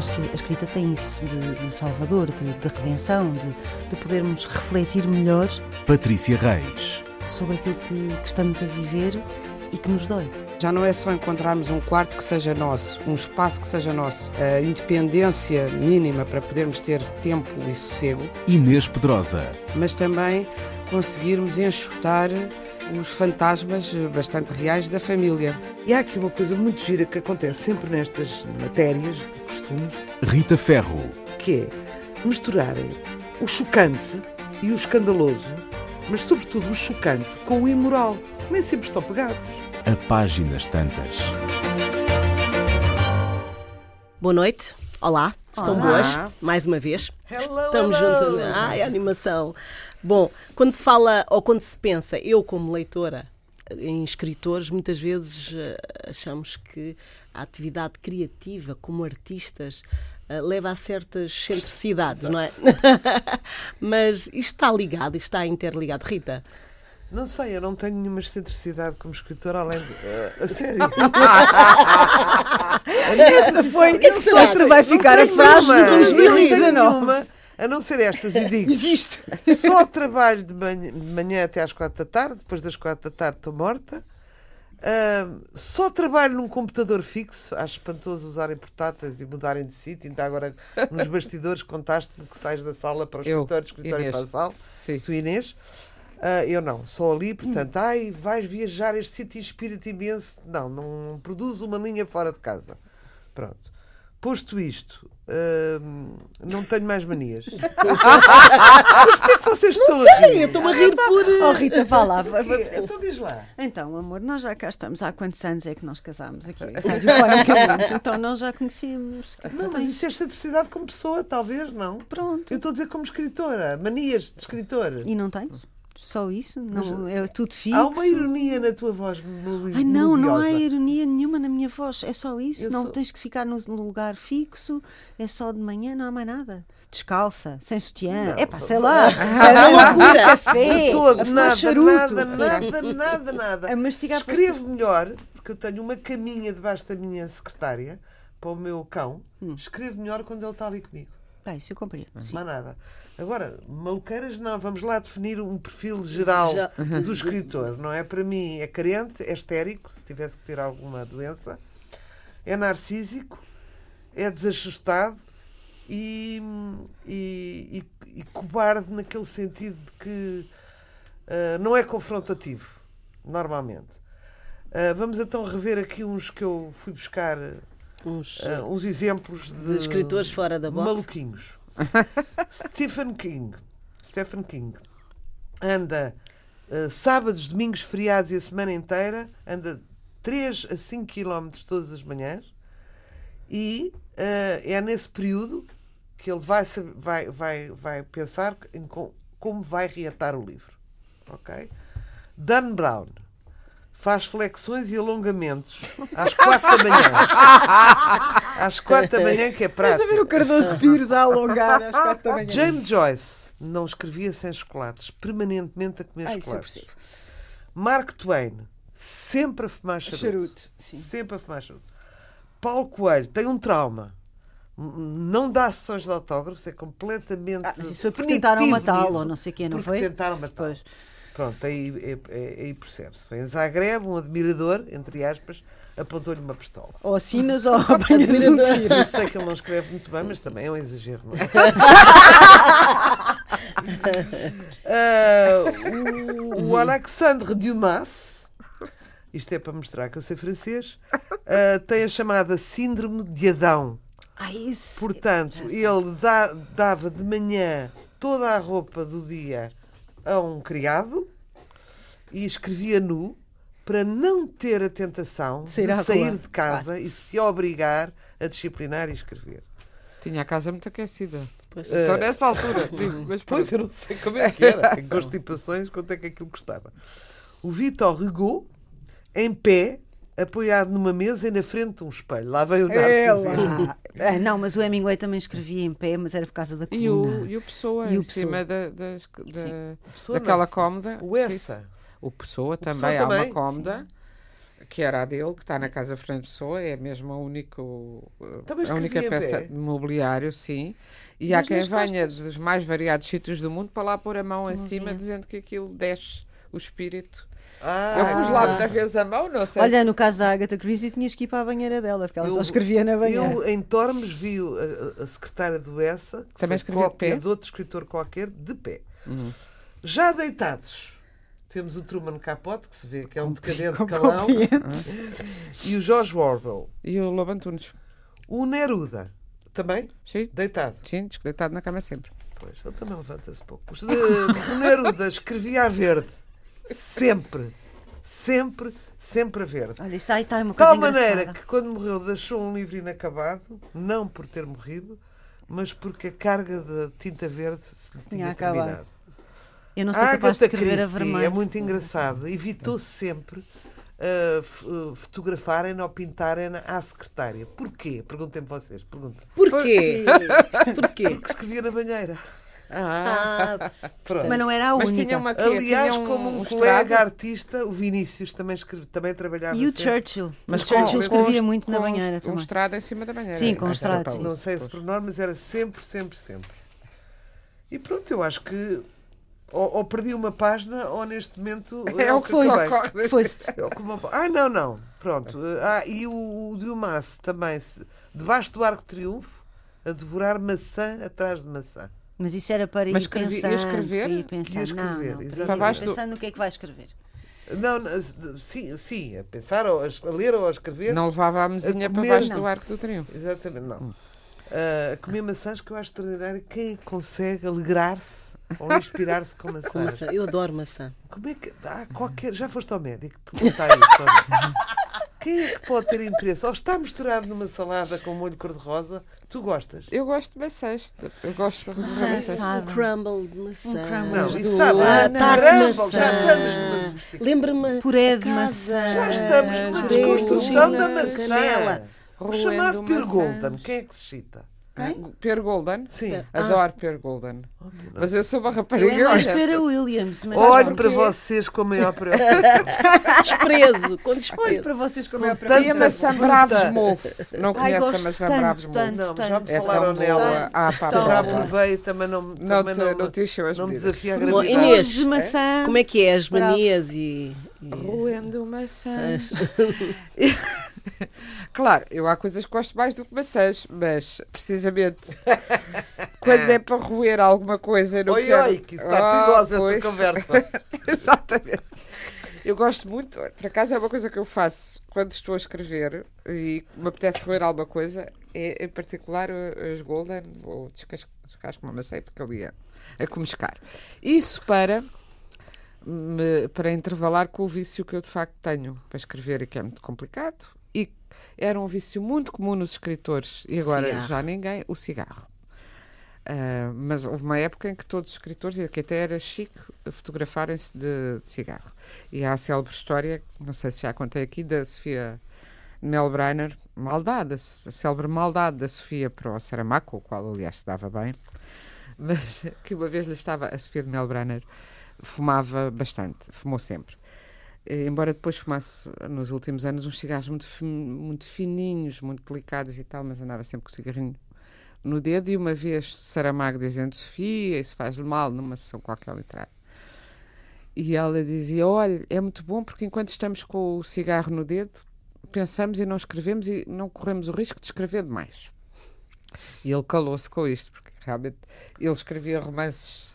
acho que a escrita tem isso, de, de salvador, de, de redenção, de, de podermos refletir melhor Patrícia Reis. sobre aquilo que, que estamos a viver e que nos dói. Já não é só encontrarmos um quarto que seja nosso, um espaço que seja nosso, a independência mínima para podermos ter tempo e sossego, Inês Pedrosa. mas também conseguirmos enxutar os fantasmas bastante reais da família. E há aqui uma coisa muito gira que acontece sempre nestas matérias de costumes, Rita Ferro. que é misturarem o chocante e o escandaloso, mas sobretudo o chocante com o imoral. Nem sempre estão pegados. A páginas tantas. Boa noite. Olá. Estão Olá. boas? Mais uma vez. Hello, Estamos hello. juntos. Ai, animação. Bom, quando se fala ou quando se pensa, eu como leitora em escritores, muitas vezes eh, achamos que a atividade criativa como artistas eh, leva a certas excentricidades, não é? Mas isto está ligado, isto está interligado. Rita, Não sei, eu não tenho nenhuma excentricidade como escritor, além de. eh, a sério. Esta foi. que sabes? Esta vai ficar a frase de nenhuma, não tenho 2019. A não ser estas, e digo. Existe. Só trabalho de manhã, de manhã até às quatro da tarde, depois das quatro da tarde estou morta. Ahm, só trabalho num computador fixo, acho espantoso usarem portáteis e mudarem de sítio. Ainda agora nos bastidores contaste-me que sais da sala para o Eu, escritório, do escritório Inês. para a sala. Sim. Tu, Inês. Ah, eu não, só ali, portanto, ai, vais viajar, este sítio inspira-te imenso. Não, não produzo uma linha fora de casa. Pronto. Posto isto, ahm, não tenho mais manias. Mas porquê que vocês estão a rir? eu estou-me a rir por. eh, Oh, Rita, vá lá. vá- vá- Então diz lá. Então, amor, nós já cá estamos. Há quantos anos é que nós casámos aqui? radiofonicamente? Então, nós já conhecíamos. Não, mas isso é excentricidade como pessoa, talvez, não. Pronto. Eu estou a dizer como escritora, manias de escritor. E não tens? Só isso? Não, é tudo fixo? Há uma ironia na tua voz Ai não, não há melodiosa. ironia nenhuma na minha voz. É só isso. Eu não sou- tens que ficar no no lugar fixo. É só de manhã, não há mais nada. Descalça, sem sutiã. É pá, sei lá. É loucura. Café. De todo, nada, charuto. nada, nada, nada, nada. A mastigar Escrevo melhor, porque eu tenho uma caminha debaixo da minha secretária para o meu cão. Hum. Escrevo melhor quando ele está ali comigo. Pá, isso eu compreendo. Mais nada. Agora, maluqueiras não, vamos lá definir um perfil geral Já. do escritor, não é? Para mim é carente, é histérico, se tivesse que ter alguma doença, é narcísico, é desajustado e, e, e- e cobarde naquele sentido de que ah, não é confrontativo, normalmente. Ah, vamos então rever aqui uns que eu fui buscar, Uns, ah, uns exemplos de, de escritores fora da box. maluquinhos. Stephen King. Stephen King anda eh, sábados, domingos, feriados e a semana inteira, anda 3 a 5 quilómetros todas as manhãs e eh, é nesse período que ele vai, vai, vai, vai pensar em com- como vai reatar o livro. Ok? Dan Brown faz flexões e alongamentos às 4 da manhã. às 4 da manhã, que é Estás prático. a ver o Cardoso Pires a alongar às quatro da manhã. James Joyce não escrevia sem chocolates, permanentemente a comer Ah, isso chocolates. percebo. Mark Twain, sempre a fumar charuto. Charuto, sim. Sempre a fumar charuto. Paulo Coelho tem um trauma. Não dá sessões de autógrafos, é completamente. Ah, mas isso foi porque tentaram matá-lo, não sei o quê, não porque foi? tentaram matá-lo. Pronto, aí, é- é- aí percebe-se. Foi em Zagreb, um admirador, entre aspas, apontou-lhe uma pistola. Ou assinas ou apanhas um tiro. Eu sei que ele não escreve muito bem, mas também é um exagero, não é? Ah, o, o Alexandre Dumas, isto é para mostrar que eu sei francês, ah, tem a chamada Síndrome de Adão. Ah, isso. Portanto, ele dá- dava de manhã toda a roupa do dia a um criado e escrevia nu para não ter a tentação de à sair de casa e se obrigar a disciplinar e escrever. Tinha a casa muito aquecida. Pois. Então, nessa altura, digo, mas Pois eu não sei como é que era, em constipações, quanto é que aquilo custava. O Vitor Hugo, em pé, apoiado numa mesa e na frente de um espelho. Lá veio o narcisismo. Ela. Ah, não, mas o Hemingway também escrevia em pé, mas era por causa da E coluna. o, e o Pessoa, E o em cima da, das- da- Pessoa daquela não. cómoda. O essa. O Pessoa também, Pessoa há também, uma cómoda que era a dele, que está na Casa Fernando Pessoa, é mesmo a única, Também a única peça de mobiliário, sim. E há Mas quem nas venha costas. dos mais variados sítios do mundo para lá pôr a mão em Mãozinha. cima, dizendo que aquilo desce o espírito. Ah, Eu pus lá muitas vezes a mão, não sei Olha, se... no caso da Agatha Christie tinhas que ir para a banheira dela, porque ela Eu- só escrevia na banheira. Eu, em Tormes, vi o- a, a secretária do Essa, que Também foi escrevia de cópia pé? de outro escritor qualquer, de pé. Uhum. Já deitados, temos o Truman Capote, que se vê que é um decadente Com calão, e o George Orwell. E o Lobo Antunes. O Neruda, também Sim, deitado. sim, deitado na cama sempre. Pois, ele também levanta-se pouco. De- O Neruda escrevia a verde. Sempre. Sempre, sempre a verde. Olha, isso aí está uma De coisa tal maneira engraçada. que quando morreu deixou um livro inacabado, não por ter morrido, mas porque a carga de tinta verde se lhe Tinha tinha acabado. terminado. Eu não sou A capaz de escrever a vermelho. é muito engraçado. Evitou sempre uh, f- fotografarem-na ou pintarem-na à secretária. Porquê? Perguntem-me vocês. Perguntem. Porquê? Porquê? Porque escrevia na banheira. Ah, Pronto. Mas não era a Mas única. tinha uma que Aliás, tinha um, como um, um colega estrado, artista, o Vinícius também, escreve, também trabalhava E o sempre. Churchill. mas o Churchill com- escrevia com- muito na com banheira um também. estrado em cima da banheira. Sim, com Ah, estrado, pá, sim. Não sei se norma, mas era sempre, sempre, sempre. E pronto, eu acho que ou, ou perdi uma página ou neste momento É. É o que uma- Ah, não, não. Pronto. Ah, e o, o Dumas também, debaixo do Arco de Triunfo, a devorar maçã atrás de maçã. Mas isso era para ir Mas escrevi- ia pensando. escrever? para ir pensando. Ia escrever, não, não, para ir. Baixo do- pensando no que é que vai escrever. Não, não, sim, sim, a pensar, ou a, ler ou a escrever. Não levava a mesinha A para comer, baixo não. do arco do triunfo. Exatamente, não. Ah, a comer maçãs que eu acho extraordinário. Quem é que consegue alegrar-se ou inspirar-se com com maçãs? maçã. Eu adoro maçã. Como é que. Há qualquer. Já foste ao médico perguntar isso? Quem é que pode ter interesse? Ou está misturado numa salada com molho cor-de-rosa? Tu gostas? Eu gosto de maçãs. Eu gosto de Maçã maçãs. Um crumble de maçã. Um crumble. Não, isso está bem. ah, Crumble, maçã. já estamos numa sofisticação. Lembra-me. Puré de maçã. Já estamos numa desconstrução da canela. maçã. O chamado. Golden. Quem é que se cita? Per Golden? Sim. Ah. Adoro Per Golden. Mas eu sou uma Eu rapariga. é mais olha, Vera Williams. Mas Olho para vocês com a maior preocupação. Desprezo, com olho desprezo. para vocês como é a Com E a maçã. Bravos Mousse. Não Ai, conhece a maçã Bravos Mousse? Não, mas já me. É falaram nela. Ah, pá, Já provei, também não, Não também não, não encheu as não me desafia a gravidade. Inês, de maçã. Como é que é? As manias e. e- Roendo maçãs. Claro, eu há coisas que gosto mais do que maçãs, mas precisamente quando é para roer alguma coisa, não Oi, quero. oi, que está Ah, perigosa pois. essa conversa. Exatamente. Eu gosto muito, por acaso é uma coisa que eu faço quando estou a escrever e me apetece roer alguma coisa, é em particular as Golden, ou descasco, descasco uma maçã, porque ali a, a comescar. Isso para, me, para intervalar com o vício que eu de facto tenho para escrever e que é muito complicado era um vício muito comum nos escritores e agora Cigarro. já ninguém, o cigarro. Ah, mas houve uma época em que todos os escritores, e que até era chique, fotografarem-se de, de cigarro. E há a célebre história, não sei se já contei aqui, da Sofia Melbreiner, maldade, a célebre maldade da Sofia para o Saramago, com o qual, aliás, se dava bem, mas que uma vez lhe estava, a Sofia de Melbreiner fumava bastante, fumou sempre. Eh, Embora depois fumasse, nos últimos anos, uns cigarros muito, muito fininhos, muito delicados e tal, mas andava sempre com o cigarrinho no dedo e uma vez Saramago dizendo Sofia, isso faz-lhe mal numa sessão qualquer literária. E ela dizia, olha, é muito bom porque enquanto estamos com o cigarro no dedo, pensamos e não escrevemos e não corremos o risco de escrever demais. E ele calou-se com isto, porque realmente ele escrevia romances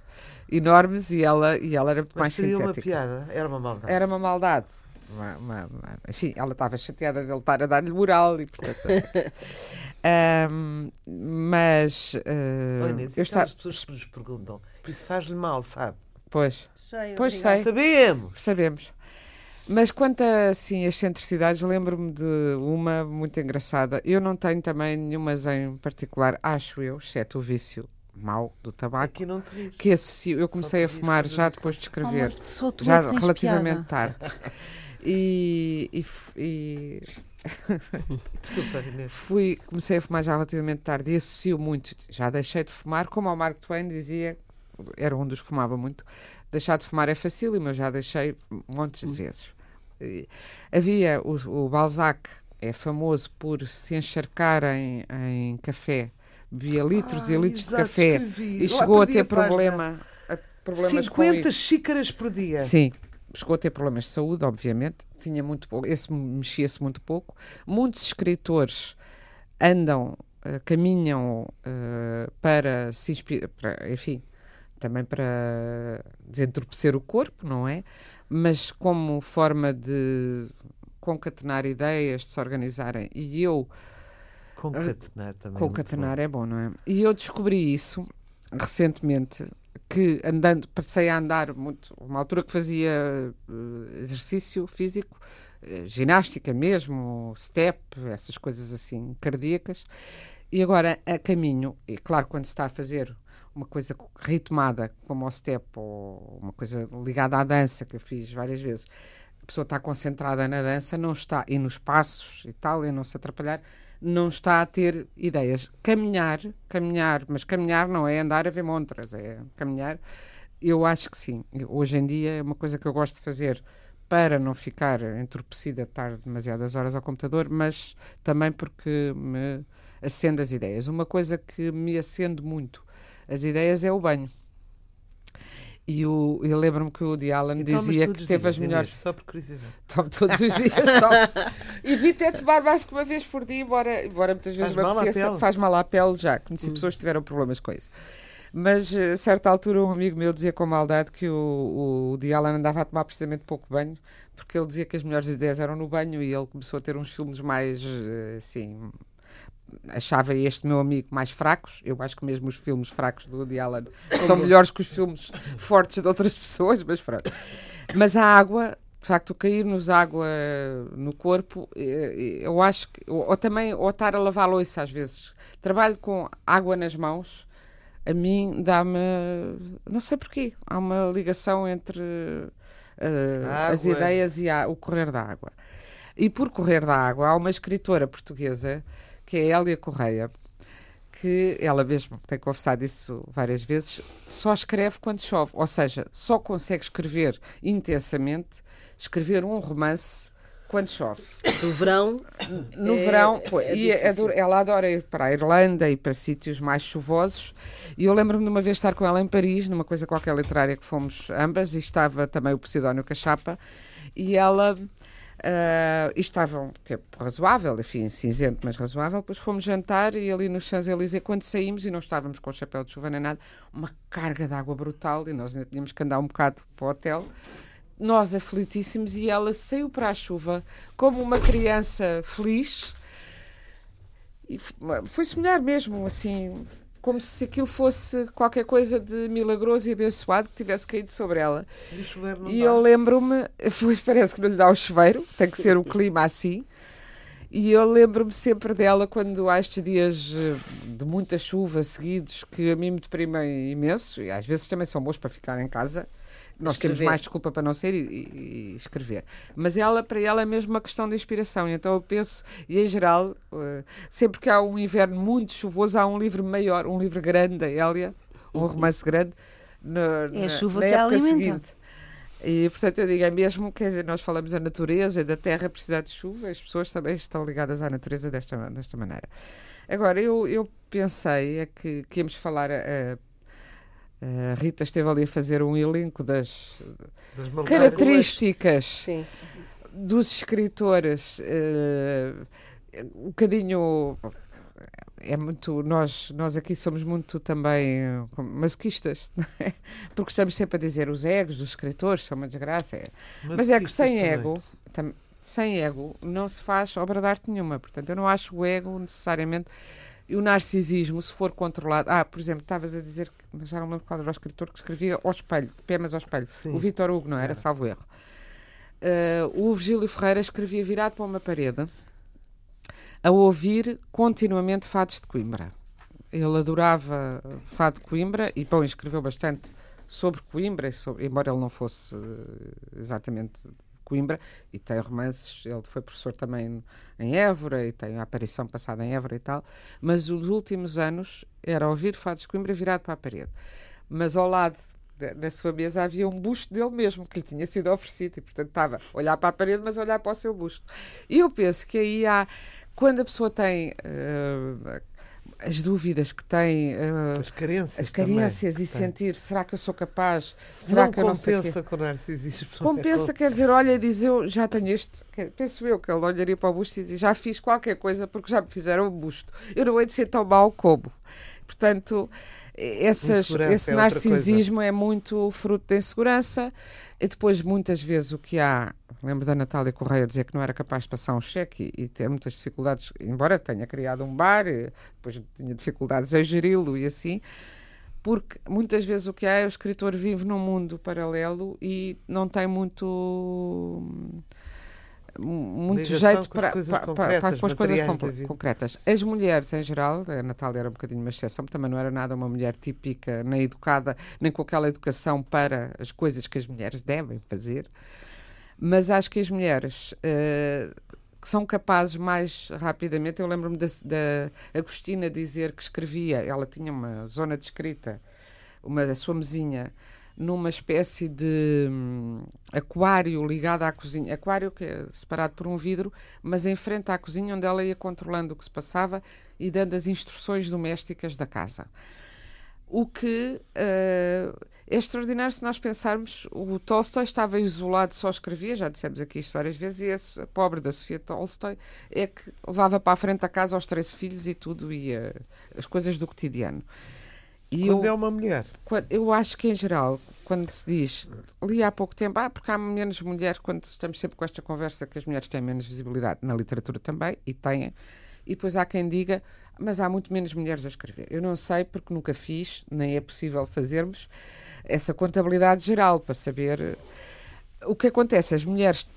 enormes e ela, e ela era muito mais Mas seria uma sintética. piada, era uma maldade. Era uma maldade. Uma- uma- uma- enfim, ela estava chateada de ele estar a dar-lhe moral e portanto. Ahm, mas. ah, Oi, Inês, e eu está, pessoas que nos perguntam, isso faz-lhe mal, sabe? pois, Sei, pois sei, Sabemos! sabemos. Mas quanto a assim, excentricidades, lembro-me de uma muito engraçada. Eu não tenho também nenhumas em particular, acho eu, exceto o vício mau do tabaco, Aqui não te que associo. Eu comecei a fumar já de- depois de Oh, escrever. é já tens relativamente piada. tarde. E, e e Desculpa, Inês. fui, comecei a fumar já relativamente tarde e associo muito, já deixei de fumar, como o Mark Twain dizia, era um dos que fumava muito, deixar de fumar é facílimo, eu já deixei montes de vezes. E havia o, o Balzac, é famoso por se encharcar em, em café, bebia litros e Ah, litros de café escrevi. e chegou a ter problema, a- problemas com 50 isso. xícaras por dia. Sim, chegou a ter problemas de saúde, obviamente. Tinha muito pouco, esse mexia-se muito pouco. Muitos escritores andam, eh, caminham eh, para se inspirar, enfim, também para desentorpecer o corpo, não é? Mas como forma de concatenar ideias, de se organizarem. E eu Concatenar também. Concatenar é bom, não é? E eu descobri isso recentemente, que andando, passei a andar muito, uma altura que fazia eh, exercício físico, eh, ginástica mesmo, step, essas coisas assim cardíacas, e agora a caminho, e claro, quando se está a fazer uma coisa ritmada, como o step, ou uma coisa ligada à dança, que eu fiz várias vezes, a pessoa está concentrada na dança, não está, e nos passos e tal, e não se atrapalhar, não está a ter ideias. Caminhar, caminhar, mas caminhar não é andar a ver montras, é caminhar. Eu acho que sim. Hoje em dia é uma coisa que eu gosto de fazer para não ficar entorpecida de estar demasiadas horas ao computador, mas também porque me acende as ideias. Uma coisa que me acende muito as ideias é o banho. E o, eu lembro-me que o Woody Allen dizia que teve as melhores. Inês, Só por curiosidade. Tomo todos os dias. tomo. Evito é tomar mais que uma vez por dia, embora, embora muitas vezes Faz me mal apeteça. Faz mal à pele já. Conheci pessoas que tiveram problemas com isso. Mas eh, a certa altura um amigo meu dizia com maldade que o, o Allen andava a tomar precisamente pouco banho, porque ele dizia que as melhores ideias eram no banho e ele começou a ter uns filmes mais eh, assim. Achava este meu amigo mais fracos. Eu acho que mesmo os filmes fracos do Woody Allen são melhores que os filmes fortes de outras pessoas, mas pronto. Mas a água, de facto, cair-nos água no corpo, eh, eu acho que. Ou, também, ou estar a lavar a louça às vezes. Trabalho com água nas mãos, a mim dá-me. Não sei porquê. Há uma ligação entre eh, A as ideias e a- o correr da água. E por correr da água, há uma escritora portuguesa, que é Hélia Correia, que ela mesmo tem confessado isso várias vezes, só escreve quando chove. Ou seja, só consegue escrever intensamente, escrever um romance quando chove. Do verão. No É- verão, pô, é e adora- ela adora ir para a Irlanda e para sítios mais chuvosos. E eu lembro-me de uma vez estar com ela em Paris, numa coisa qualquer literária que fomos ambas, e estava também o Posidónio Cachapa, e ela. Ah, e estava um tempo razoável, enfim, cinzento, mas razoável. Depois fomos jantar e ali nos Champs-Élysées, quando saímos e não estávamos com o chapéu de chuva nem nada, uma carga de água brutal e nós ainda tínhamos que andar um bocado para o hotel nós aflitíssimos e ela saiu para a chuva como uma criança feliz e foi-se molhar mesmo, assim, como se aquilo fosse qualquer coisa de milagroso e abençoado que tivesse caído sobre ela. E E eu lembro-me, pois parece que não lhe dá o chuveiro, tem que ser o clima assim. E eu lembro-me sempre dela quando há estes dias eh, de muita chuva seguidos que a mim me deprimem imenso e às vezes também são bons para ficar em casa. Nós temos Escrever. mais desculpa para não ser e, e- e escrever. Mas ela, para ela, é mesmo uma questão de inspiração. Então eu penso, e em geral, eh, sempre que há um inverno muito chuvoso, há um livro maior, um livro grande da Hélia, um romance grande, na, É a chuva na que época alimenta. seguinte. E portanto eu digo, é mesmo, quer dizer, nós falamos da natureza da terra precisar de chuva, as pessoas também estão ligadas à natureza desta, desta maneira. Agora, eu, eu pensei é que, que íamos falar. A, a Rita esteve ali a fazer um elenco das Das características Sim. dos escritores eh, um bocadinho é muito nós nós aqui somos muito também eh, como masoquistas não é? porque estamos sempre a dizer os egos dos escritores são uma desgraça é. mas é que sem também. ego tam- sem ego não se faz obra de arte nenhuma portanto eu não acho o ego necessariamente e o narcisismo, se for controlado. Ah, por exemplo, estavas a dizer que mas já não lembro qual era o escritor que escrevia ao espelho, de pé, mas ao espelho. Sim. O Vitor Hugo, não era? Era. Salvo erro. Ah, o Virgílio Ferreira escrevia virado para uma parede a ouvir continuamente fados de Coimbra. Ele adorava fado de Coimbra e, bom, escreveu bastante sobre Coimbra, sobre- embora ele não fosse eh, exatamente Coimbra, e tem romances, ele foi professor também em Évora, e tem a aparição passada em Évora e tal, mas os últimos anos era ouvir fados de Coimbra virado para a parede. Mas ao lado na sua mesa havia um busto dele mesmo, que lhe tinha sido oferecido, e portanto estava a olhar para a parede, mas a olhar para o seu busto. E eu penso que aí há, quando a pessoa tem eh, as dúvidas que tem, eh, As carências. as carências e tem. sentir, será que eu sou capaz? Se será não que eu não sei com o narcisismo. Compensa, quer dizer, olha, diz eu já tenho este. que- Penso eu que ele olharia para o busto e diz já fiz qualquer coisa porque já me fizeram o busto. Eu não hei de ser tão mau como. Portanto, essas, esse é coisa. narcisismo é muito fruto da insegurança. E depois, muitas vezes, o que há. Lembro da Natália Correia dizer que não era capaz de passar um cheque e, e ter muitas dificuldades, embora tenha criado um bar, e depois tinha dificuldades a geri-lo e assim porque muitas vezes o que há é o escritor vive num mundo paralelo e não tem muito muito Ligação jeito para, coisas para, para, para com as coisas concretas. As mulheres, em geral, a Natália era um bocadinho uma exceção, também não era nada uma mulher típica, nem educada, nem com aquela educação para as coisas que as mulheres devem fazer. Mas acho que as mulheres eh, que são capazes mais rapidamente. Eu lembro-me da, da Agostina dizer que escrevia, ela tinha uma zona de escrita, uma, a sua mesinha, numa espécie de hum, aquário ligado à cozinha. Aquário que é separado por um vidro, mas em frente à cozinha, onde ela ia controlando o que se passava e dando as instruções domésticas da casa. O que eh, é extraordinário se nós pensarmos. O Tolstói estava isolado, só escrevia, já dissemos aqui isto várias vezes, e a pobre da Sofia Tolstói é que levava para a frente a casa aos três filhos e tudo, e eh, as coisas do cotidiano. E Quando eu, é uma mulher. quando- eu acho que, em geral, quando se diz, li há pouco tempo, ah, porque há menos mulheres, quando estamos sempre com esta conversa que as mulheres têm menos visibilidade na literatura também, e têm, e depois há quem diga, mas há muito menos mulheres a escrever. Eu não sei, porque nunca fiz, nem é possível fazermos essa contabilidade geral para saber eh, o que acontece. As mulheres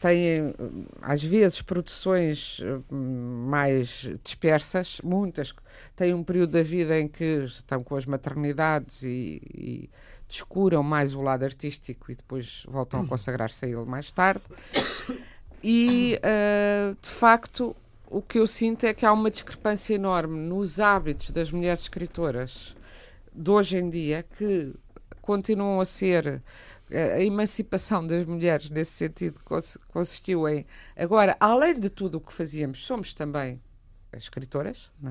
têm, às vezes, produções eh, mais dispersas, muitas têm um período da vida em que estão com as maternidades e, e descuram mais o lado artístico e depois voltam a consagrar-se a ele mais tarde. E, eh, de facto, o que eu sinto é que há uma discrepância enorme nos hábitos das mulheres escritoras de hoje em dia que continuam a ser a emancipação das mulheres nesse sentido cons- consistiu em agora além de tudo o que fazíamos somos também escritoras é?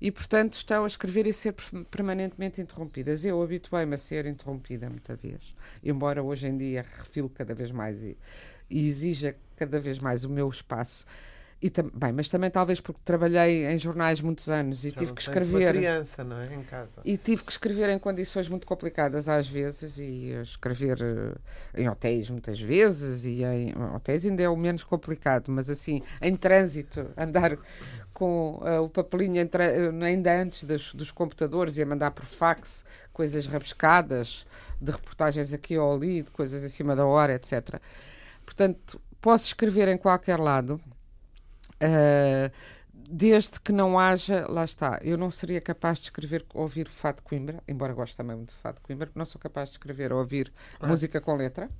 e portanto estão a escrever e ser per- permanentemente interrompidas eu habituei-me a ser interrompida muita vez embora hoje em dia refilo cada vez mais e, e exija cada vez mais o meu espaço e bem, mas também talvez porque trabalhei em jornais muitos anos e Já tive que tens uma escrever criança, não é? Em casa. e tive que escrever em condições muito complicadas às vezes e escrever eh, em hotéis muitas vezes e em hotéis ainda é o menos complicado, mas assim, em trânsito, andar com eh, o papelinho em tra- eh, ainda antes dos, dos computadores e a mandar por fax coisas rabiscadas de reportagens aqui ou ali, de coisas em cima da hora, etc. Portanto, posso escrever em qualquer lado. Eh, desde que não haja, lá está, eu não seria capaz de escrever, ouvir Fado de Coimbra, embora goste também muito de Fado de Coimbra, não sou capaz de escrever ou ouvir Ah. música com letra.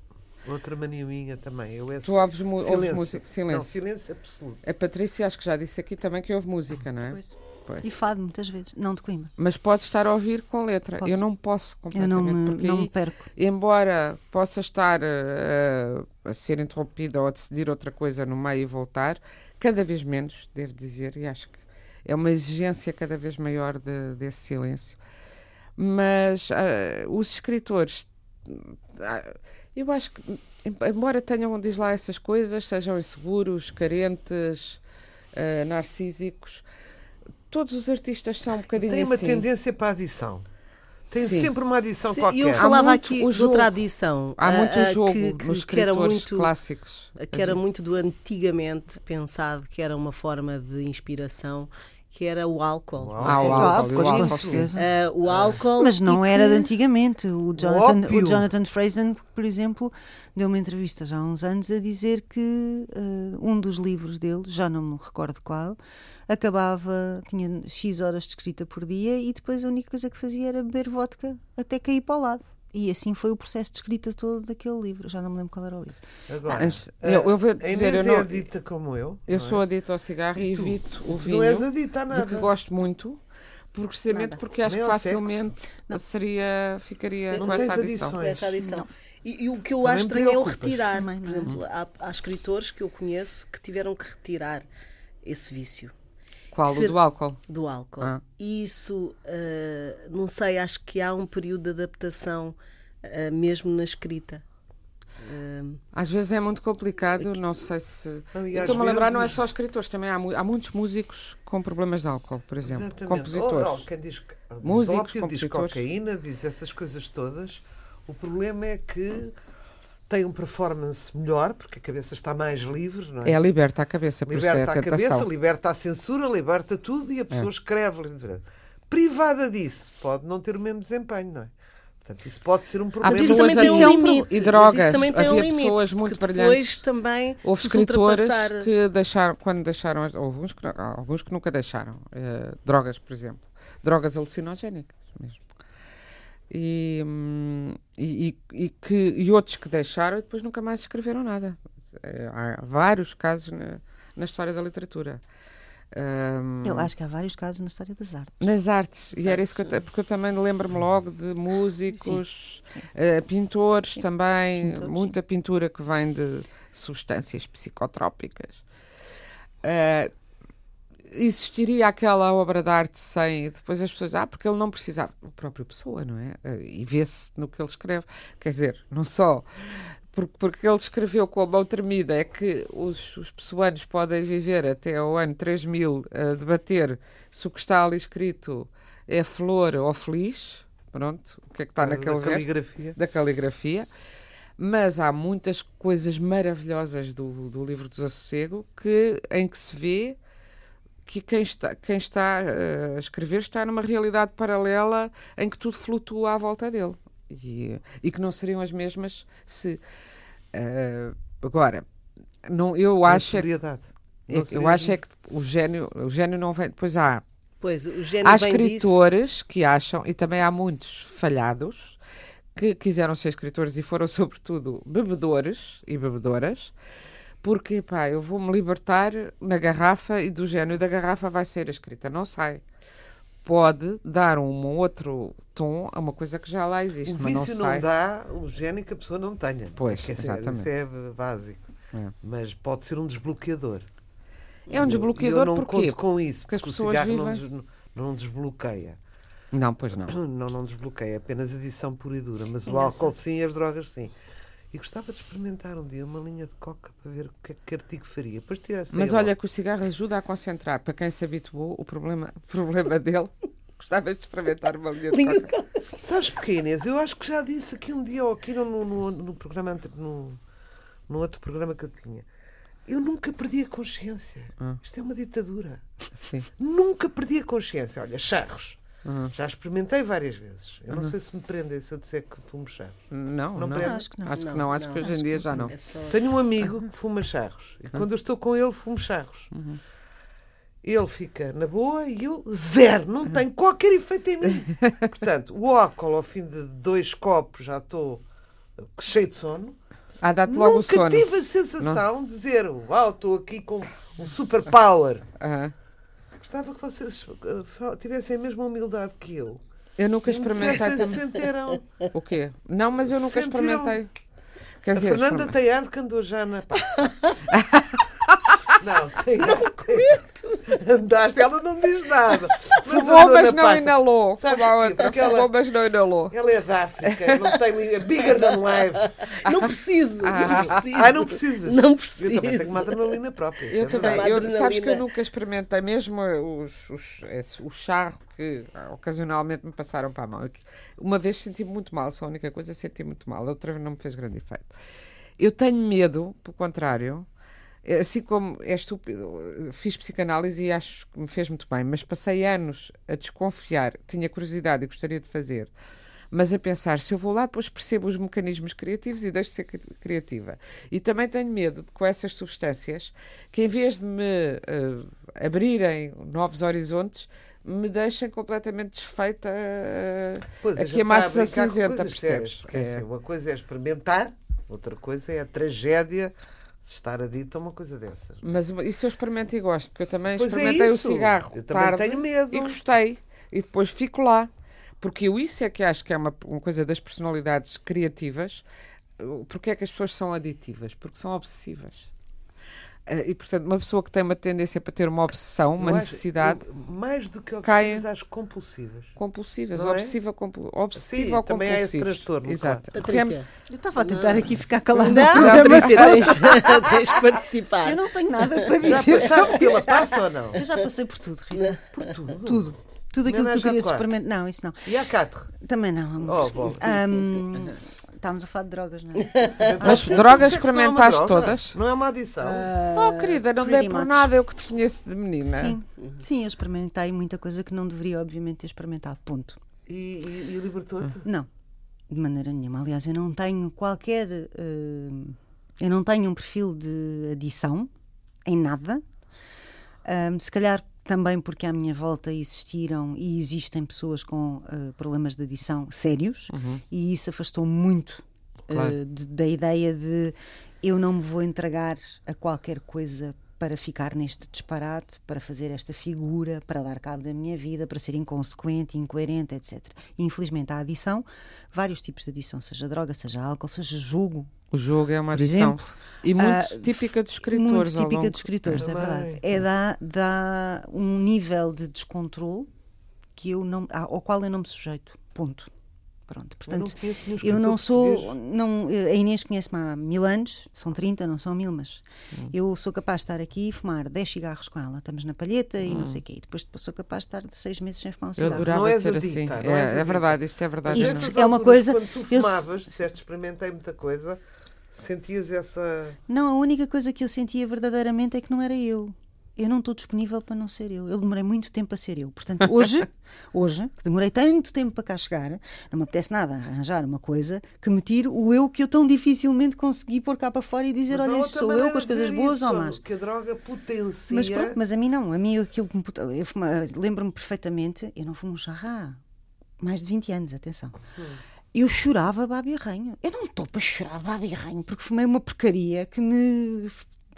Outra mania minha também. Eu é Tu ouves, mu- ouves silêncio. música, Não, silêncio. silêncio absoluto. A Patrícia, acho que já disse aqui também que ouve música, não é? Pois. Pois. E fado muitas vezes, não de Coimbra. Mas pode estar a ouvir com letra. Posso. Eu não posso Eu não completamente, me, porque não aí me perco. embora possa estar eh, a ser interrompida ou a decidir outra coisa no meio e voltar, cada vez menos, devo dizer, e acho que é uma exigência cada vez maior de- desse silêncio. Mas ah, os escritores, ah, eu acho que, em- embora tenham, diz lá, essas coisas, sejam inseguros, carentes, ah, narcísicos, todos os artistas são um bocadinho Tem uma assim. tendência para a adição. Tem Sim. sempre uma adição Sim, qualquer. eu Há falava aqui de outra adição. Há ah, muito ah, jogo que, que- nos que era muito clássicos. que era muito do antigamente pensado que era uma forma de inspiração, que era o álcool. Ah, o Ah, álcool, o com certeza. Ah, o álcool. Mas não era que- de antigamente. O Jonathan, ópio. o Jonathan Fraser, por exemplo, deu uma entrevista já há uns anos a dizer que eh, um dos livros dele, já não me recordo qual, acabava, tinha X horas de escrita por dia e depois a única coisa que fazia era beber vodka até cair para o lado. E assim foi o processo de escrita todo daquele livro. Já não me lembro qual era o livro. Agora, Mas eu- eu vou dizer, eu não- é adita como eu. Eu é? sou adito ao cigarro e, E evito o vinho, não és adita a de nada. que gosto muito, precisamente Nada. porque acho Nem que facilmente Não. seria, ficaria Não com essa adição. adições. com essa adição. Não. E, e o que eu Também acho estranho é o retirar. Também Por não. exemplo, há, há escritores que eu conheço que tiveram que retirar esse vício Qual? O Ser- do álcool? do álcool. Ah. E isso, ah, não sei, acho que há um período de adaptação ah, mesmo na escrita. Ah, Às vezes é muito complicado, não sei se. Estou-me a lembrar, não é só escritores, também há, mu- há muitos músicos com problemas de álcool, por exemplo. Exatamente. Compositores. Oh, quem diz, Músicos, ópio, diz compositores. cocaína, diz essas coisas todas. O problema é que tem um performance melhor, porque a cabeça está mais livre, não é? É, liberta a cabeça, é liberta a a cabeça, liberta a censura, liberta tudo e a pessoa escreve. Privada disso, pode não ter o mesmo desempenho, não é? Portanto, isso pode ser um Há problema. mas isso também tem um limite. e drogas. isso também tem um Havia limite, pessoas porque muito depois brilhantes. também Houve se escritores ultrapassar- que deixaram, quando deixaram, as- houve uns que, alguns que nunca deixaram, eh, drogas, por exemplo, drogas alucinogénicas mesmo. E, e, e- que, e outros que deixaram e depois nunca mais escreveram nada. Eh, há vários casos na, na história da literatura. Hum, Eu acho que há vários casos na história das artes. nas artes, e era isso que eu, porque eu também lembro-me logo de músicos, eh, pintores também, Pintores, muita pintura que vem de substâncias psicotrópicas. Eh, existiria aquela obra de arte sem. Depois as pessoas. Ah, porque ele não precisava. O próprio Pessoa, não é? Eh, E vê-se no que ele escreve. Quer dizer, não só. Porque, porque ele escreveu com a mão tremida é que os, os pessoanos podem viver até ao ano 3000 a debater se o que está ali escrito é flor ou feliz. Pronto, o que é que está Da naquele verso caligrafia. da caligrafia, mas há muitas coisas maravilhosas do, do livro do Desassossego que, em que se vê que quem está, quem está eh, a escrever está numa realidade paralela em que tudo flutua à volta dele e, e que não seriam as mesmas se. eh, agora, não, eu Na acho é que, sobriedade. é eu acho é que o gênio, o gênio não vem. Depois há Pois, o gênio Há vem disso. escritores que acham, e também há muitos falhados, que quiseram ser escritores e foram, sobretudo, bebedores e bebedoras, porque, pá, eu vou-me libertar na garrafa e do gênio da garrafa vai ser a escrita. Não sai. Pode dar um outro tom a uma coisa que já lá existe, O não vício não, sai. dá o gênio que a pessoa não tenha. Pois, Quer dizer, exatamente. Isso é básico. É. Mas pode ser um desbloqueador. É um desbloqueador Eu não porquê? conto com isso, Porque as porque o cigarro não, vivem- des- não desbloqueia. Não, pois não. Não, não desbloqueia, é apenas adição pura e dura. Mas o álcool sim e as drogas sim. E gostava de experimentar um dia uma linha de coca para ver o que, que artigo faria. Depois tirar Mas olha que o cigarro ajuda a concentrar. Para quem se habituou, o problema, problema dele. Gostava de experimentar uma linha de Linha de coca. Sabes porquê, Inês? Eu acho que já disse aqui um dia, ou aqui no, no, no programa, no, no outro programa que eu tinha. Eu nunca perdi a consciência. Ah. Isto é uma ditadura. Sim. Nunca perdi a consciência. Olha, charros. Uhum. Já experimentei várias vezes. Eu não sei se me prendem se eu disser que fumo charros. Não, Não não. prende? Acho que não. Acho que Não, não, acho não. que hoje em dia já não. É só... Tenho um amigo que fuma charros. E quando eu estou com ele, fumo charros. Ele fica na boa e eu zero. Não tem qualquer efeito em mim. Portanto, o álcool, ao fim de dois copos, já estou cheio de sono. Ah, dá-te logo o Nunca sono. tive a sensação de dizer, uau, estou aqui com um superpower. Aham. Gostava que vocês tivessem a mesma humildade que eu. Eu nunca me experimentei também. sentiram. O quê? Não, mas eu nunca Sentiram- experimentei. Quer A dizer, Fernanda experiment- Teiardo que andou já na. Não, Teiardo. Andaste, ela não diz nada. Mas Fumou, mas não passa. inalou. A. Porque ela- mas não inalou. Ela é da África, não tem li- bigger than life. Não preciso, não preciso. Ah, não precisas. Não Eu preciso. também tenho uma adrenalina própria. Eu é também, eu, sabes que eu nunca experimentei, mesmo os, os, esse- o charro que ah, ocasionalmente me passaram para a mão. Uma vez senti muito mal, só a única coisa senti muito mal, outra vez não me fez grande efeito. Eu tenho medo, pelo contrário, é assim como é estúpido, fiz psicanálise e acho que me fez muito bem, mas passei anos a desconfiar, tinha curiosidade e gostaria de fazer, mas a pensar, se eu vou lá, depois percebo os mecanismos criativos e deixo de ser cri- criativa. E também tenho medo de, com essas substâncias, que em vez de me eh, abrirem novos horizontes, me deixem completamente desfeita eh, Pois, aqui a massa está a brincar com cinzenta, percebes? porque, É. assim, uma coisa é experimentar, outra coisa é a tragédia estar adito a uma coisa dessas. Mas isso eu experimento e gosto, porque eu também Pois é experimentei isso. o cigarro Eu também tarde tenho medo. e gostei. e depois fico lá. Porque eu isso é que acho que é uma, uma coisa das personalidades criativas. Porque é que as pessoas são aditivas? Porque são obsessivas. Eh, E, portanto, uma pessoa que tem uma tendência para ter uma obsessão, uma acho- necessidade eu- mais do que Cai- obsessivas, acho compulsivas. compulsivas, Não é? obsessiva, compul... obsessiva Sim, ou também há esse transtorno, Exato. claro. Porque Patrícia. Eu estava a tentar aqui ficar calada. Não, Patrícia, tens, tens de participar. Eu não tenho nada para Já dizer. passaste pela passa ou não? Eu já passei por tudo, Rita. Por tudo. Tudo. Tudo aquilo que tu querias experimentar. Não, isso não. E a catre? Também não, amor. Oh, bom. Ahm, estávamos a falar de drogas, não é? Mas drogas é não é experimentaste droga. todas? Não é uma adição. Oh, querida, não dei por nada, eu que te conheço de menina. Sim, sim, eu experimentei muita coisa que não deveria, obviamente, ter experimentado. Ponto. E, e- e libertou-te? Não, de maneira nenhuma. Aliás, eu não tenho qualquer. eh, eu não tenho um perfil de adição em nada. Ahm, se calhar também porque à minha volta existiram e existem pessoas com eh, problemas de adição sérios e isso afastou muito eh, Claro. de- da ideia de eu não me vou entregar a qualquer coisa para ficar neste disparate, para fazer esta figura, para dar cabo da minha vida, para ser inconsequente, incoerente, etc. E, infelizmente, a adição, vários tipos de adição, seja droga, seja álcool, seja jogo, O jogo é uma adição. exemplo. E muito Ah, típica dos escritores. Muito típica dos escritores, é Também. verdade. É dá, dá um nível de descontrole que eu não, ao qual eu não me sujeito. Ponto. Pronto. Eu não Portanto, conheço nenhum eu não sou. português. Não, a Inês conhece-me há mil anos, são 30, não são mil, mas Hum. eu sou capaz de estar aqui e fumar 10 cigarros com ela. Estamos na palheta e Hum. não sei o quê. E depois sou capaz de estar seis meses sem fumar um Eu cigarro. adorava Não ser assim. não é, é adicta. verdade, isto é verdade. Isto não. É uma coisa- Quando tu eu- fumavas, disseste experimentei muita coisa, sentias essa. Não, a única coisa que eu sentia verdadeiramente é que não era eu. Eu não estou disponível para não ser eu. Eu demorei muito tempo a ser eu. Portanto, hoje, hoje, que demorei tanto tempo para cá chegar, não me apetece nada arranjar uma coisa que me tire o eu que eu tão dificilmente consegui pôr cá para fora e dizer, Mas olha, isto sou eu com as coisas boas isso, ou más. Que a droga potencia. Mas pronto, mas a mim não. A mim aquilo que me puta- eu Lembro-me perfeitamente, eu não fumo um há mais de 20 anos, atenção. Eu chorava babi arranho. Eu não estou para chorar babi arranho porque fumei uma porcaria que me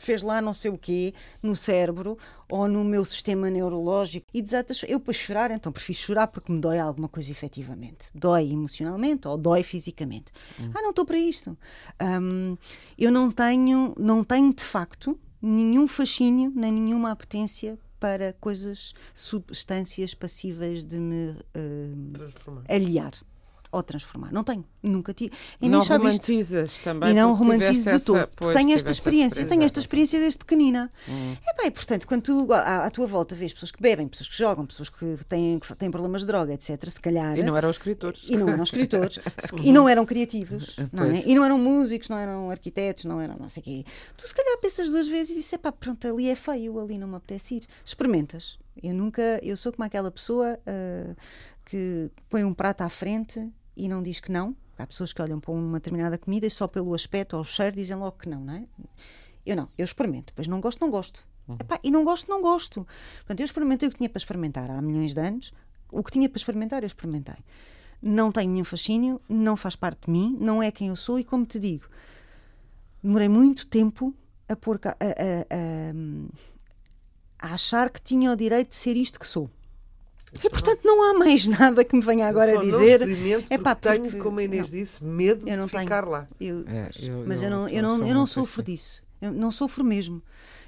fez lá não sei o quê no cérebro ou no meu sistema neurológico e desata eu para chorar então prefiro chorar porque me dói alguma coisa efetivamente. Dói emocionalmente ou dói fisicamente. Ah não estou para isto. Hum, eu não tenho não tenho de facto nenhum fascínio nem nenhuma apetência para coisas substâncias passíveis de me hum, Transformar. aliar ou transformar. Não tenho, nunca tive. E não sabe isto. romantizas também. E não romantizo de todo. pois, tenho esta experiência, tenho esta experiência desde pequenina. Hum. É bem, portanto, quando tu à, à tua volta vês pessoas que bebem, pessoas que jogam, pessoas que têm, que têm problemas de droga, etc., se calhar. E não eram escritores. E não eram escritores, e não eram criativos, não é? E não eram músicos, não eram arquitetos, não eram não sei o quê. Tu se calhar pensas duas vezes e dizes, pá, pronto, ali é feio, ali não me apetece ir. Experimentas. Eu nunca, eu sou como aquela pessoa ah, que põe um prato à frente e não diz que não. Há pessoas que olham para uma determinada comida e só pelo aspecto ou cheiro dizem logo que não, não é? Eu não, eu experimento, depois não gosto, não gosto. Epá, e não gosto, não gosto. Portanto, eu experimentei o que tinha para experimentar há milhões de anos, o que tinha para experimentar, eu experimentei. Não tenho nenhum fascínio, não faz parte de mim, não é quem eu sou, e como te digo, demorei muito tempo a, pôr a, a- a- a achar que tinha o direito de ser isto que sou. E portanto não há mais nada que me venha agora Eu a dizer. "Epá, porque tenho, porque- como a Inês não." disse, medo Eu não de tenho. ficar lá. Eu- É, eu- mas eu, eu- não, eu não, eu não sofro assim. disso. Eu não sofro mesmo.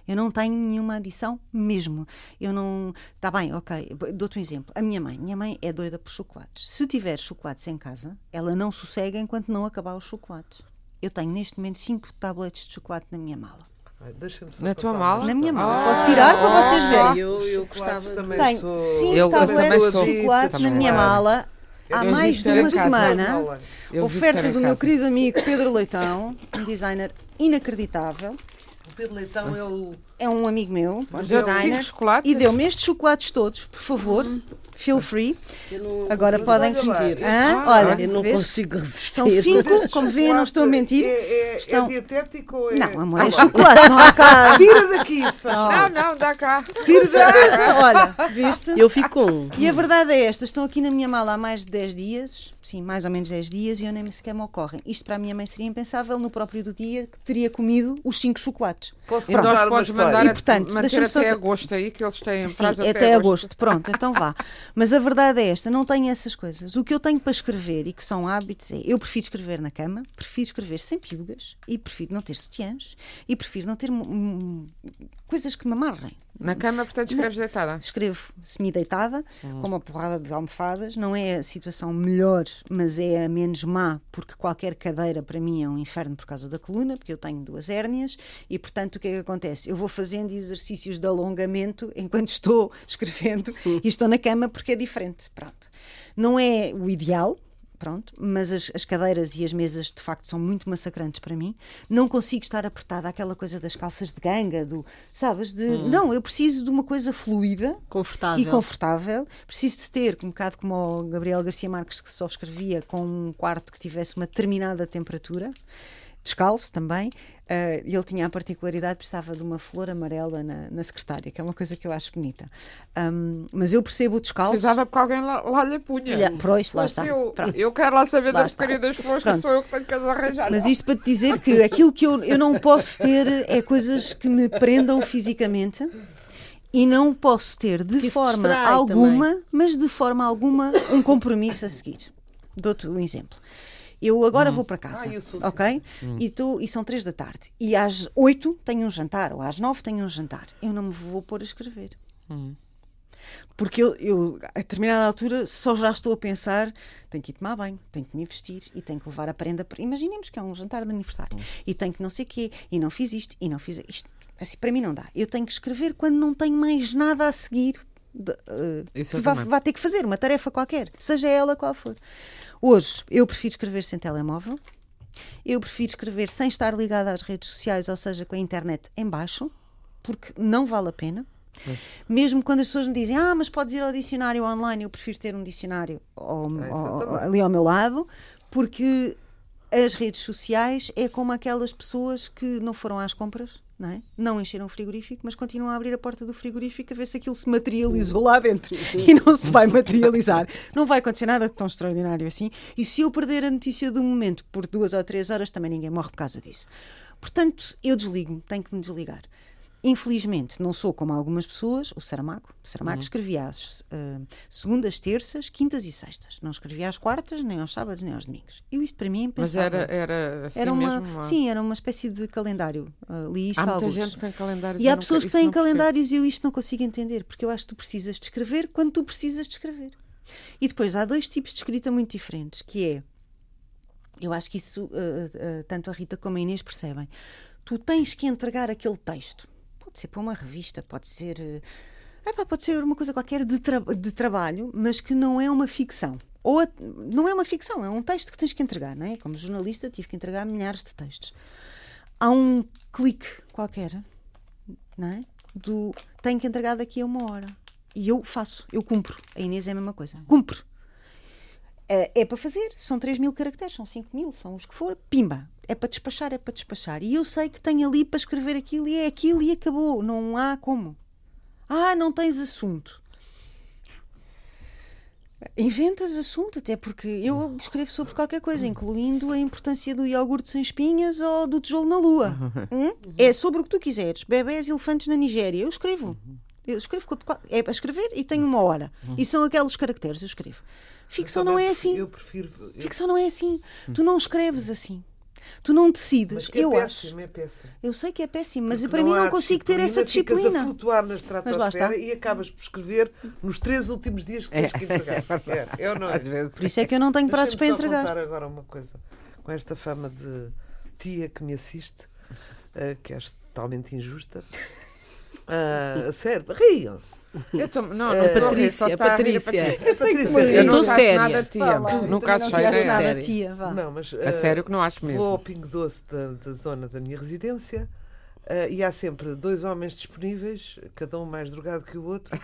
Eu não tenho nenhuma adição mesmo. Eu não. Está bem, ok. Dou-te um exemplo. A minha mãe. Minha mãe é doida por chocolates. Se tiver chocolates em casa, ela não sossega enquanto não acabar os chocolates. Eu tenho neste momento cinco tabletes de chocolate na minha mala. Ai, Deixa-me Na tua mala? Na minha mala. Posso tirar para vocês verem? Eu, eu gostava. também Tenho sou- cinco Eu- eu também tabletes sou. de chocolate na minha mala há Eu mais de uma casa. semana. Oferta do meu querido amigo Pedro Leitão, um designer inacreditável. O Pedro Leitão é o. É um amigo meu, um designer. cinco? E deu-me estes chocolates todos, por favor, feel free. Eu não Agora consigo podem resistir. Hã? Ah, Olha, Eu não vês? consigo resistir. São cinco, como veem, não estou a mentir. É, é, Estão- é dietético ou é. Não, amor, Ah, é lá. chocolate, não há cá. Tira daqui isso, faz Não, não, dá cá. Tira daqui. Olha, viste? Eu fico com um. E a verdade é esta: estão aqui na minha mala há mais de 10 dias, sim, mais ou menos 10 dias, e eu nem sequer me ocorrem. Isto para a minha mãe seria impensável no próprio do dia que teria comido os 5 chocolates. Posso Ainda contar uma podes mandar E, portanto, manter até só- agosto aí, que eles têm Sim, prazo até, até, agosto. Pronto, então vá. Mas a verdade é esta: não tenho essas coisas. O que eu tenho para escrever e que são hábitos é eu prefiro escrever na cama, prefiro escrever sem piugas e prefiro não ter sutiãs e prefiro não ter hum, coisas que me amarrem. Na cama, portanto, escreves deitada. Escrevo semi-deitada, Hum. com uma porrada de almofadas. Não é a situação melhor, mas é a menos má, porque qualquer cadeira para mim é um inferno por causa da coluna, porque eu tenho duas hérnias e, portanto, o que é que acontece? Eu vou fazendo exercícios de alongamento enquanto estou escrevendo e estou na cama porque é diferente. Pronto. Não é o ideal. Pronto, mas as, as cadeiras e as mesas de facto são muito massacrantes para mim. Não consigo estar apertada àquela coisa das calças de ganga, do, sabes? De, Não, eu preciso de uma coisa fluida Confortável. e confortável. Preciso de ter, um bocado como o Gabriel Garcia Marques, que só escrevia com um quarto que tivesse uma determinada temperatura, descalço também. Ah, ele tinha a particularidade, precisava de uma flor amarela na, na secretária, que é uma coisa que eu acho bonita. Ahm, mas eu percebo o descalço. Precisava porque alguém lá, lá lhe punha. Olha, pois, lá Mas está. Eu, eu quero lá saber Lá das queridas flores, que Pronto. sou eu que tenho que as arranjar. Mas isto para te dizer que aquilo que eu, eu não posso ter é coisas que me prendam fisicamente e não posso ter de Que forma alguma, mas de forma alguma, um compromisso a seguir. Dou-te um exemplo. Eu agora vou para casa, Ah, eu sou ok? E, tô- e são três da tarde. E às oito tenho um jantar, ou às nove tenho um jantar. Eu não me vou pôr a escrever. Porque eu, eu, a determinada altura, só já estou a pensar: tenho que ir tomar banho, tenho que me vestir e tenho que levar a prenda. para- Imaginemos que é um jantar de aniversário e tenho que não sei o quê, e não fiz isto, e não fiz isto. Assim, para mim não dá. Eu tenho que escrever quando não tenho mais nada a seguir. de- Isso que vá ter que fazer, uma tarefa qualquer, seja ela qual for. Hoje, eu prefiro escrever sem telemóvel. Eu prefiro escrever sem estar ligada às redes sociais, ou seja, com a internet em baixo, porque não vale a pena. Mesmo quando as pessoas me dizem, ah, mas podes ir ao dicionário online, eu prefiro ter um dicionário ao- ao- exatamente. ali ao meu lado, porque as redes sociais é como aquelas pessoas que não foram às compras, não, é? não encheram o frigorífico, mas continuam a abrir a porta do frigorífico a ver se aquilo se materializou lá dentro e não se vai materializar. Não vai acontecer nada de tão extraordinário assim. E se eu perder a notícia do momento por duas ou três horas, também ninguém morre por causa disso. Portanto, eu desligo-me, tenho que me desligar. Infelizmente, não sou como algumas pessoas, o Saramago. O Saramago escrevia às eh, segundas, terças, quintas e sextas. Não escrevia às quartas, nem aos sábados, nem aos domingos. E isto para mim é Mas era, era assim Era uma, mesmo? uma- Sim, era uma espécie de calendário. Uh, li isto Há muita gente que tem calendários. E eu há pessoas que têm calendários e eu isto não consigo entender, porque eu acho que tu precisas de escrever quando tu precisas de escrever. E depois há dois tipos de escrita muito diferentes, que é, eu acho que isso uh, uh, tanto a Rita como a Inês percebem. Tu tens que entregar aquele texto. Pode ser para uma revista, pode ser, epá, pode ser uma coisa qualquer de, tra- de trabalho, mas que não é uma ficção. Ou a- não é uma ficção, é um texto que tens que entregar, não é? Como jornalista tive que entregar milhares de textos. Há um clique qualquer não é? Do tenho que entregar daqui a uma hora. E eu faço, eu cumpro. A Inês é a mesma coisa. Cumpro. É, é para fazer, são 3 mil caracteres, são 5 mil, são os que for, pimba. É para despachar, é para despachar. E eu sei que tenho ali para escrever aquilo e é aquilo e acabou. Não há como. Ah, não tens assunto. Inventas assunto, até porque eu escrevo sobre qualquer coisa, incluindo a importância do iogurte sem espinhas ou do tijolo na lua. Hum? É sobre o que tu quiseres. Bebés e elefantes na Nigéria. Eu escrevo. Eu escrevo. É para escrever e tenho uma hora. E são aqueles caracteres, eu escrevo. Ficção não é assim. Eu prefiro. eu- Ficção não é assim. Tu não escreves assim. Tu não decides. Mas que é eu acho. péssimo, é péssimo. Eu sei que é péssimo, mas Porque para mim não consigo ter essa Ficas a disciplina. flutuar na lá estratosfera está. e acabas por escrever nos três últimos dias que tens que entregar. É, é ou não é? Às vezes. Por isso é que eu não tenho prazos para entregar. contar agora uma coisa. Com esta fama de tia que me assiste, eh, que é totalmente injusta. A sério, riam-se. Eu tô, não, Eh, não só Patrícia, a Patrícia. Patrícia. É Eu estou séria. nada tia. Lá, Nunca achei nada, séria. tia, vá. Não, mas, A eh, sério que não acho mesmo. Vou ao Pingo Doce da, da zona da minha residência eh, e há sempre dois homens disponíveis, cada um mais drogado que o outro,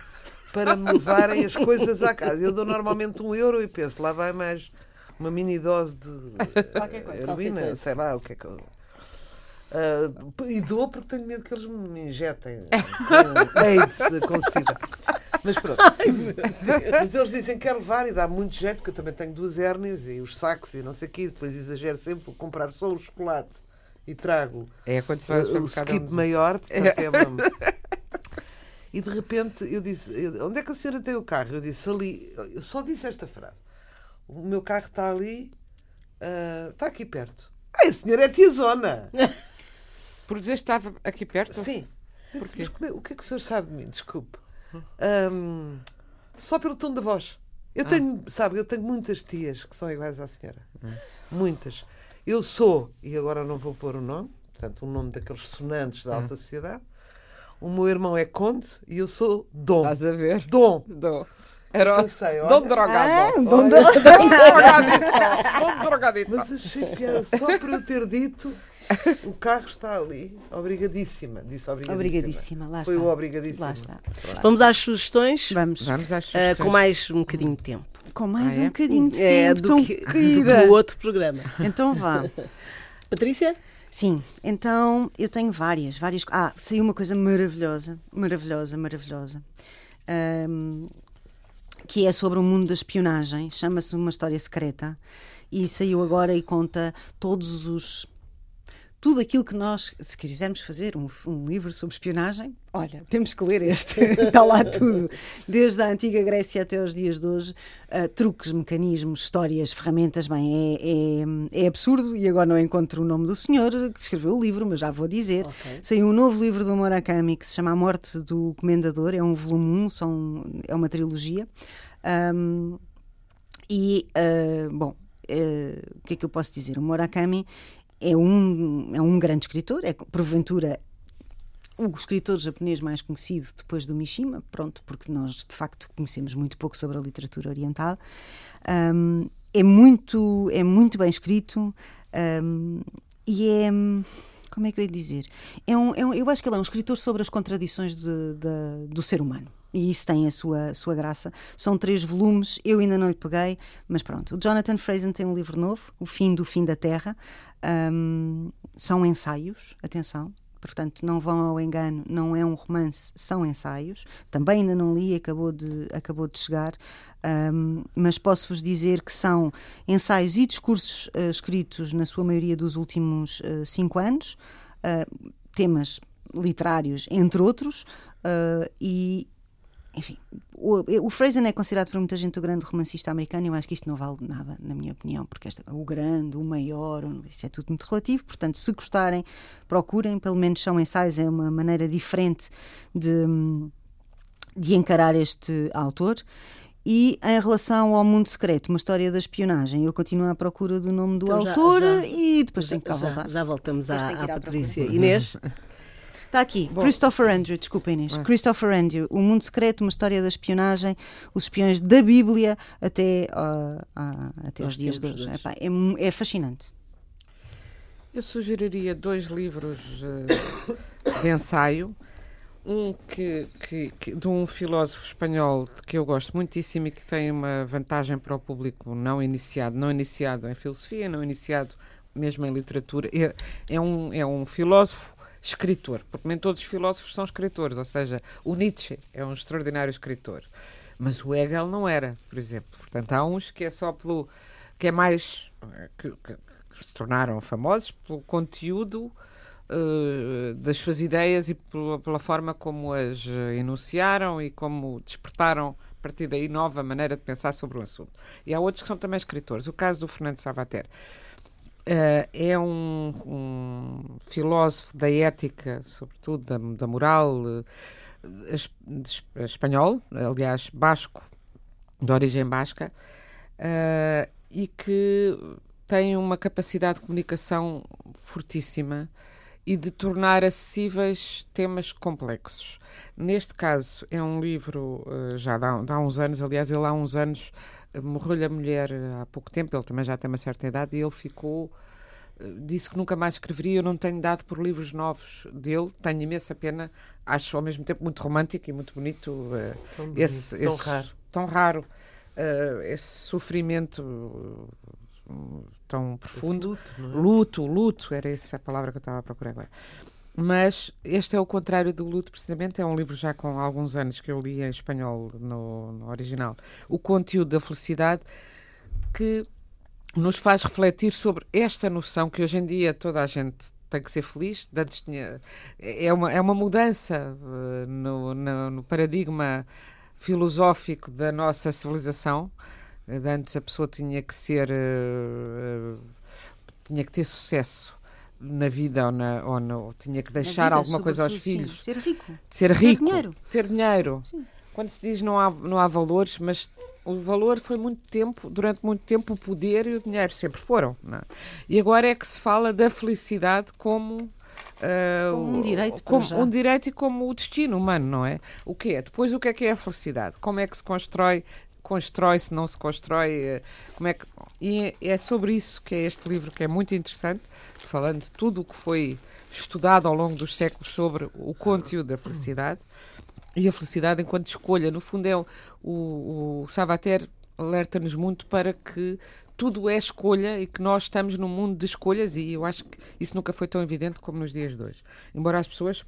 para me levarem as coisas à casa. Eu dou normalmente um euro e penso, lá vai mais uma mini dose de heroína, sei lá o que é que eu. Ah, e dou porque tenho medo que eles me injetem com AIDS, com sida. Mas pronto. Mas eles dizem que quer levar e dá muito jeito, porque eu também tenho duas hérnias e os sacos e não sei o quê. Depois exagero sempre, vou comprar só o chocolate e trago É quando se vai ao o é um skip museu. maior, portanto é uma... E de repente eu disse, onde é que a senhora tem o carro? Eu disse, ali, eu só disse esta frase. O meu carro está ali, ah, está aqui perto. Ah, a senhora é tiazona! Por dizer que estava aqui perto? Sim. Porquê? Mas como é- o que é que o senhor sabe de mim? Desculpe. Ahm, só pelo tom da voz. Eu tenho, sabe, eu tenho muitas tias que são iguais à senhora. Muitas. Eu sou, e agora não vou pôr o nome, portanto, um nome daqueles sonantes da alta sociedade. O meu irmão é conde e eu sou dom. Estás a ver? Dom. Dom. Era Eu sei, olha. Dom Drogado. Ah, Dom Dom Drogadito. Dom Drogadito. Mas achei piada só por eu ter dito o carro está ali. Obrigadíssima. Disse obrigadíssima. Obrigadíssima, lá Foi está. o obrigadíssima. Lá está. Vamos às sugestões Vamos. Vamos às ah, sugestões. com mais um bocadinho de tempo. Com mais Ah, é? um bocadinho de É, tempo, do tão que, do querida. que o outro programa. Então vá. Patrícia? Sim, então eu tenho várias, várias. Ah, saiu uma coisa maravilhosa, maravilhosa, maravilhosa. Ahm, que é sobre o mundo da espionagem, chama-se Uma História Secreta e saiu agora e conta todos os. Tudo aquilo que nós, se quisermos fazer um, um livro sobre espionagem, olha, temos que ler este. Está lá tudo. Desde a antiga Grécia até aos dias de hoje, ah, truques, mecanismos, histórias, ferramentas. Bem, é, é, é absurdo e agora não encontro o nome do senhor que escreveu o livro, mas já vou dizer. Ok. Saiu um novo livro do Murakami que se chama A Morte do Comendador, é um volume 1, são, é uma trilogia. Ahm, e, ah, bom, eh, o que é que eu posso dizer? O Murakami é um, é um grande escritor, é porventura o escritor japonês mais conhecido depois do Mishima, pronto, porque nós de facto conhecemos muito pouco sobre a literatura oriental. Ahm, é muito é muito bem escrito ahm, e é como é que eu ia dizer? É um, é um- eu acho que ele é um escritor sobre as contradições de- de- do ser humano. E isso tem a sua, sua graça. São três volumes, eu ainda não lhe peguei, mas pronto. O Jonathan Franzen tem um livro novo, O Fim do Fim da Terra. Ahm, são ensaios, atenção, portanto não vão ao engano, não é um romance, são ensaios. Também ainda não li, acabou de, acabou de chegar, Ahm, mas posso-vos dizer que são ensaios e discursos eh, escritos, na sua maioria, dos últimos eh, cinco anos, ah, temas literários, entre outros, ah, e enfim, o, o Fraser é considerado por muita gente o grande romancista americano e eu acho que isto não vale nada, na minha opinião, porque esta, o grande, o maior, isso é tudo muito relativo. Portanto, se gostarem, procurem, pelo menos são ensaios, é uma maneira diferente de, de encarar este autor. E em relação ao Mundo Secreto, uma história da espionagem, eu continuo à procura do nome do Então já- autor já- e depois tenho que cá já, voltar. já voltamos à, à à Patrícia. Inês? Está aqui, Christopher Andrew, desculpa Inês. Christopher Andrew, O Mundo Secreto, uma história da espionagem, os espiões da Bíblia até, ah, ah, até aos dias de hoje. Epá, é, é fascinante. Eu sugeriria dois livros eh, de ensaio. Um que, que- que- de um filósofo espanhol que eu gosto muitíssimo e que tem uma vantagem para o público não iniciado, não iniciado em filosofia, não iniciado mesmo em literatura. É, é um, é um filósofo escritor, porque nem todos os filósofos são escritores, ou seja, o Nietzsche é um extraordinário escritor, mas o Hegel não era, por exemplo. Portanto, há uns que é só pelo que é mais eh, que, que- que se tornaram famosos pelo conteúdo eh, das suas ideias e pela, pela forma como as eh, enunciaram e como despertaram a partir daí nova maneira de pensar sobre o assunto. E há outros que são também escritores. O caso do Fernando Savater eh, é um, um filósofo da ética, sobretudo da, da moral, eh, es- es- espanhol, aliás, basco, de origem basca, eh, e que tem uma capacidade de comunicação fortíssima e de tornar acessíveis temas complexos. Neste caso, é um livro já dá, dá uns anos, aliás, ele há uns anos morreu-lhe a mulher eh, há pouco tempo, ele também já tem uma certa idade e ele ficou. eh, Disse que nunca mais escreveria. Eu não tenho dado por livros novos dele, tenho imensa pena. Acho ao mesmo tempo muito romântico e muito bonito. eh, Tão bonito, esse, tão esse- raro. tão raro, eh, esse sofrimento eh, tão profundo. Esse luto, é? Luto, luto, era essa a palavra que eu estava a procurar agora. Mas este é o contrário do luto, precisamente. É um livro já com alguns anos que eu li em espanhol no, no original. O conteúdo da felicidade que nos faz refletir sobre esta noção que hoje em dia toda a gente tem que ser feliz. Antes tinha, é, uma, é uma mudança eh, no, no, no paradigma filosófico da nossa civilização. Eh, Antes a pessoa tinha que ser. eh, tinha que ter sucesso na vida ou, na, ou tinha que deixar vida, alguma coisa aos sim, filhos. Ser rico. de ser rico, dinheiro. ter dinheiro. Quando se diz não há, não há valores, mas o valor foi muito tempo, durante muito tempo, o poder e o dinheiro sempre foram. é? E agora é que se fala da felicidade como. ah, Como um direito, como um direito e como o destino humano, não é? O que é? Depois o que é que é a felicidade? Como é que se constrói? Constrói-se, não se constrói? eh, Como é que... E é sobre isso que é este livro, que é muito interessante, falando de tudo o que foi estudado ao longo dos séculos sobre o conteúdo da felicidade e a felicidade enquanto escolha. No fundo, é o, o, o Savater alerta-nos muito para que tudo é escolha e que nós estamos num mundo de escolhas e eu acho que isso nunca foi tão evidente como nos dias de hoje. Embora as pessoas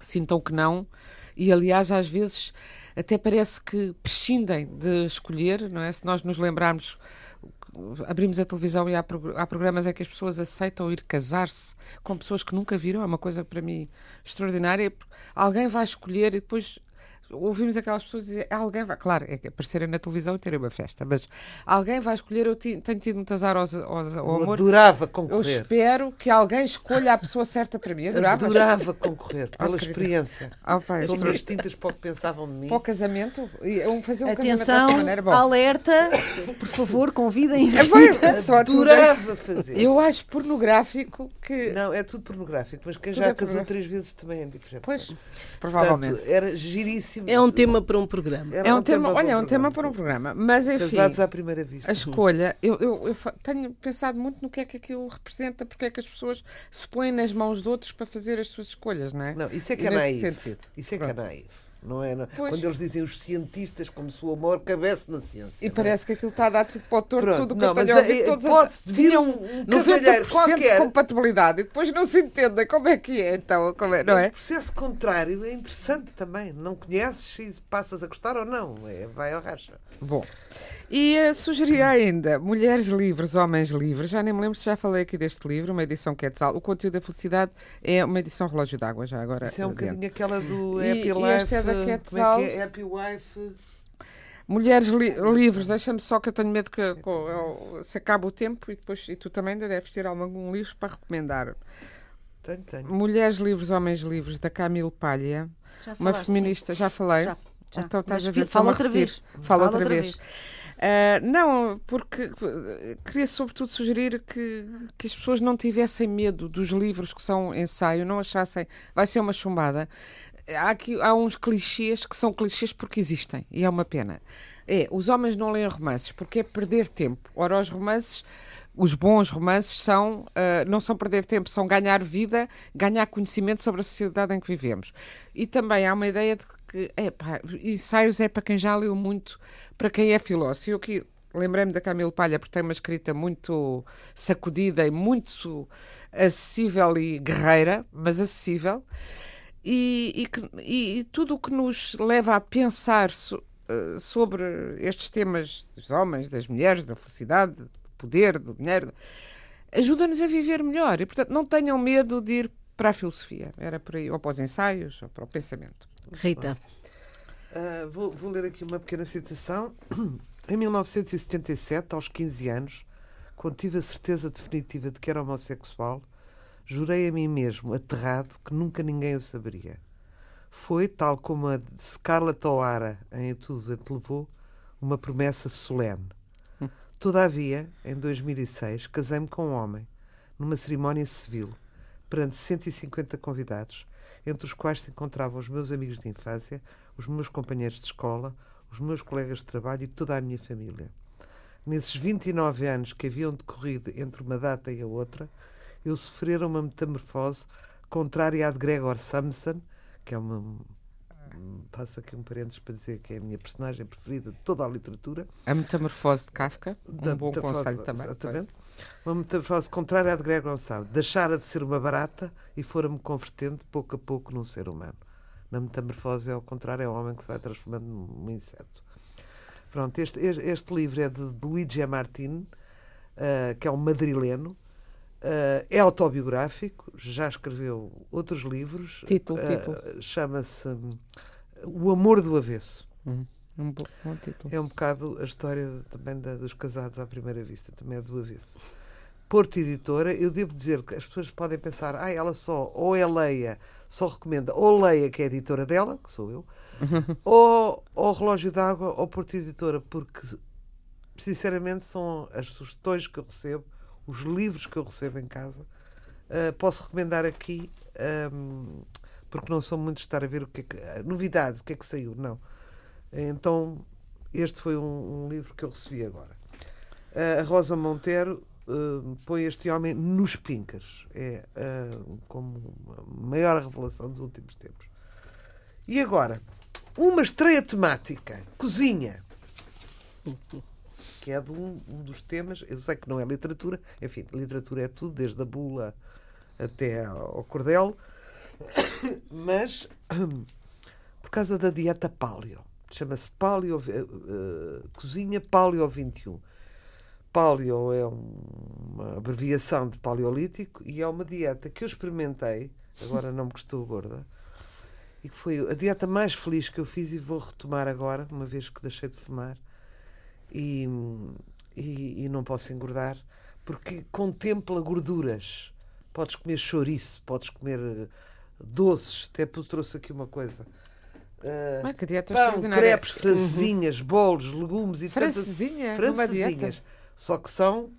sintam que não e aliás às vezes até parece que prescindem de escolher, não é? Se nós nos lembrarmos abrimos a televisão e há, há programas em que as pessoas aceitam ir casar-se com pessoas que nunca viram, é uma coisa para mim extraordinária. Alguém vai escolher e depois ouvimos aquelas pessoas dizer alguém vai, claro, é que aparecerem na televisão e terem uma festa, mas alguém vai escolher, eu ti- tenho tido muito azar aos, ao Eu amor. adorava Eu concorrer. espero que alguém escolha a pessoa certa para mim. Adorava. Adorava concorrer, pela experiência. Ah, São isto- minhas tintas para o que pensavam de mim. para o casamento, e eu fazer um casamento Atenção, maneira. Bom, alerta, por favor, convidem. é, vai, só tudo é- Adorava fazer. Eu acho pornográfico que. Não, é tudo pornográfico, mas quem Tudo já é casou três vezes também é diferente. Pois, provavelmente. Portanto, era giríssimo. É um tema para um programa. Era É um tema, para olha, é um programa. tema para um programa. Mas enfim, Casados à primeira vista. a escolha, eu, eu, eu tenho pensado muito no que é que aquilo representa, porque é que as pessoas se põem nas mãos de outros para fazer as suas escolhas, não é? Não, isso é que E é. Isso é é naif. Não é? Não-. Quando eles dizem os cientistas como se o amor cabesse na ciência. E é? parece que aquilo está a dar tudo para o torto, Pronto, tudo o não, mas tenho ouvido, a- todos pode-se vir um- um 90% cavalheiro de qualquer. compatibilidade e depois não se entendem como é que é, então, como é, não Esse é? processo contrário é interessante também. Não conheces e passas a gostar ou não. É, vai ao racha. Bom, e sugeria ainda Mulheres Livres, Homens Livres. Já nem me lembro se já falei aqui deste livro, uma edição Quetzal. O conteúdo da felicidade é uma edição Relógio d'Água, já agora. Isso é um bocadinho aquela do E- Happy e Life. este é da como Quetzal. é que é? Happy Wife. Mulheres li- Livres, deixa-me só que eu tenho medo que co- eu- se acabe o tempo e depois e tu também ainda deves ter algum livro para recomendar. Tenho, tenho. Mulheres Livres, Homens Livres, da Camille Palha, Já uma feminista, já falei. Já, já. Então estás Mas a ver, fala outra vez. Fala, Fala outra, outra vez. vez. Ah, não, porque eh, queria sobretudo sugerir que, que as pessoas não tivessem medo dos livros que são ensaio, não achassem vai ser uma chumbada. Há, aqui, há uns clichês que são clichês porque existem e é uma pena. É, os homens não leem romances porque é perder tempo. Ora, os romances, os bons romances são, ah, não são perder tempo, são ganhar vida, ganhar conhecimento sobre a sociedade em que vivemos. E também há uma ideia de que epá, ensaios é para quem já leu muito, para quem é filósofo. Eu aqui lembrei-me da Camille Palha porque tem uma escrita muito sacudida e muito acessível e guerreira, mas acessível. E, e que- e- tudo o que nos leva a pensar so- eh, sobre estes temas dos homens, das mulheres, da felicidade, poder, do dinheiro, ajuda-nos a viver melhor. E, portanto, não tenham medo de ir para a filosofia. Era por aí, ou para os ensaios, ou para o pensamento. Rita. Ah, vou, vou ler aqui uma pequena citação. Em 1977, aos 15 anos, quando tive a certeza definitiva de que era homossexual, jurei a mim mesmo, aterrado, que nunca ninguém o saberia. Foi, tal como a de Scarlett O'Hara em A Tudo Vento Levou, uma promessa solene. Todavia, em 2006, casei-me com um homem, numa cerimónia civil, perante 150 convidados, entre os quais se encontravam os meus amigos de infância, os meus companheiros de escola, os meus colegas de trabalho e toda a minha família. Nesses 29 anos que haviam decorrido entre uma data e a outra, eu sofrera uma metamorfose contrária à de Gregor Samson, que é uma. Um- Faço aqui um parênteses para dizer que é a minha personagem preferida de toda a literatura. A metamorfose de Kafka, um bom conselho também. Exatamente. Uma metamorfose contrária à de Gregor Samson. Deixara de ser uma barata e fora-me convertendo pouco a pouco num ser humano. Na metamorfose, é ao contrário, é o homem que se vai transformando num inseto. Pronto, este, este, este livro é de Luigi Martin, eh, que é um madrileno, Uh, é autobiográfico, já escreveu outros livros. Título, Uh, título. Chama-se O Amor do Avesso. Hum, um bom, bom título. É um bocado a história de- também da- dos casados à primeira vista, também é do avesso. Porto Editora, eu devo dizer que as pessoas podem pensar, ah, ela só, ou é Leia, só recomenda, ou Leia, que é a editora dela, que sou eu, ou, ou Relógio d'Água, ou Porto Editora, porque sinceramente são as sugestões que eu recebo, os livros que eu recebo em casa. Ah, posso recomendar aqui, ahm, porque não sou muito de estar a ver o que é que, novidades, o que é que saiu, não. Então, este foi um, um livro que eu recebi agora. A Rosa Monteiro eh, põe este homem nos pincas. É como a maior revelação dos últimos tempos. E agora, uma estreia temática: cozinha. Que é de um, um dos temas. Eu sei que não é literatura, enfim, literatura é tudo, desde a bula até ao cordel, mas por causa da dieta paleo. Chama-se paleo, eh, cozinha paleo 21. Paleo é um- uma abreviação de paleolítico e é uma dieta que eu experimentei, agora não me custou gorda, e que foi a dieta mais feliz que eu fiz e vou retomar agora, uma vez que deixei de fumar e, e, e não posso engordar, porque contempla gorduras. Podes comer chouriço, podes comer eh, doces, até trouxe aqui uma coisa. Ah, que dieta Pão, crepes, francesinhas, bolos, legumes e tantas Francesinha? Dieta? francesinhas. Só que são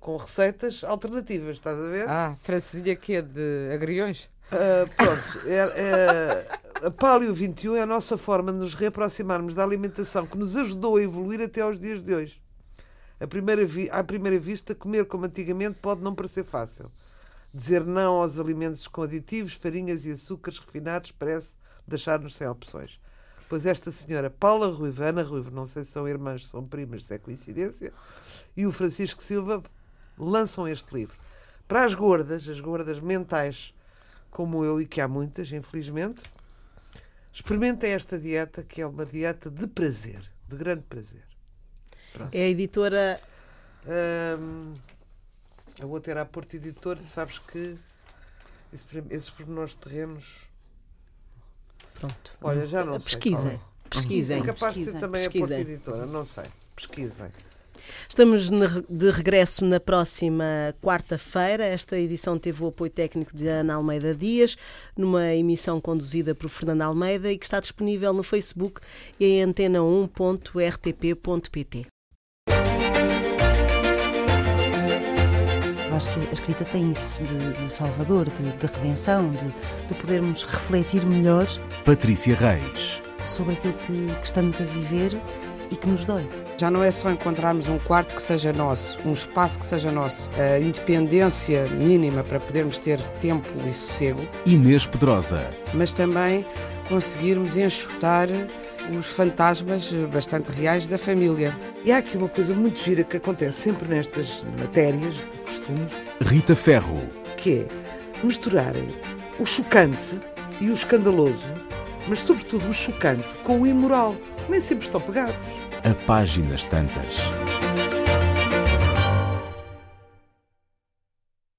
com receitas alternativas, estás a ver? Ah, francesinha que é de agriões? Ah, pronto, é, é- a Paleo 21 é a nossa forma de nos reaproximarmos da alimentação que nos ajudou a evoluir até aos dias de hoje. A primeira vi- à primeira vista, comer como antigamente pode não parecer fácil. Dizer não aos alimentos com aditivos, farinhas e açúcares refinados parece deixar-nos sem opções. Pois esta senhora Paula Ruiva, Ana Ruiva, não sei se são irmãs, são primas, se é coincidência, e o Francisco Silva lançam este livro. Para as gordas, as gordas mentais, como eu, e que há muitas, infelizmente, experimentem esta dieta, que é uma dieta de prazer, de grande prazer. É a editora. Hum, eu vou ter a Porto Editor, sabes que esse esses pormenores terrenos, Pronto. olha, já não sei. Pesquisem. qual é. Pesquisem. É capaz de ser pesquisem, também a Porto pesquisem. Editora, não sei. Pesquisem. Estamos de regresso na próxima quarta-feira. Esta edição teve o apoio técnico de Ana Almeida Dias, numa emissão conduzida por Fernando Almeida e que está disponível no Facebook e em antena1.rtp.pt. Eu acho que a escrita tem isso de, de salvador, de, de redenção, de, de podermos refletir melhor Patrícia Reis. sobre aquilo que, que estamos a viver e que nos dói. Já não é só encontrarmos um quarto que seja nosso, um espaço que seja nosso, a independência mínima para podermos ter tempo e sossego, Inês Pedrosa. mas também conseguirmos enxutar os fantasmas bastante reais da família. E há aqui uma coisa muito gira que acontece sempre nestas matérias de costumes, Rita Ferro. que é misturarem o chocante e o escandaloso, mas sobretudo o chocante com o imoral. Nem sempre estão pegados. A páginas tantas.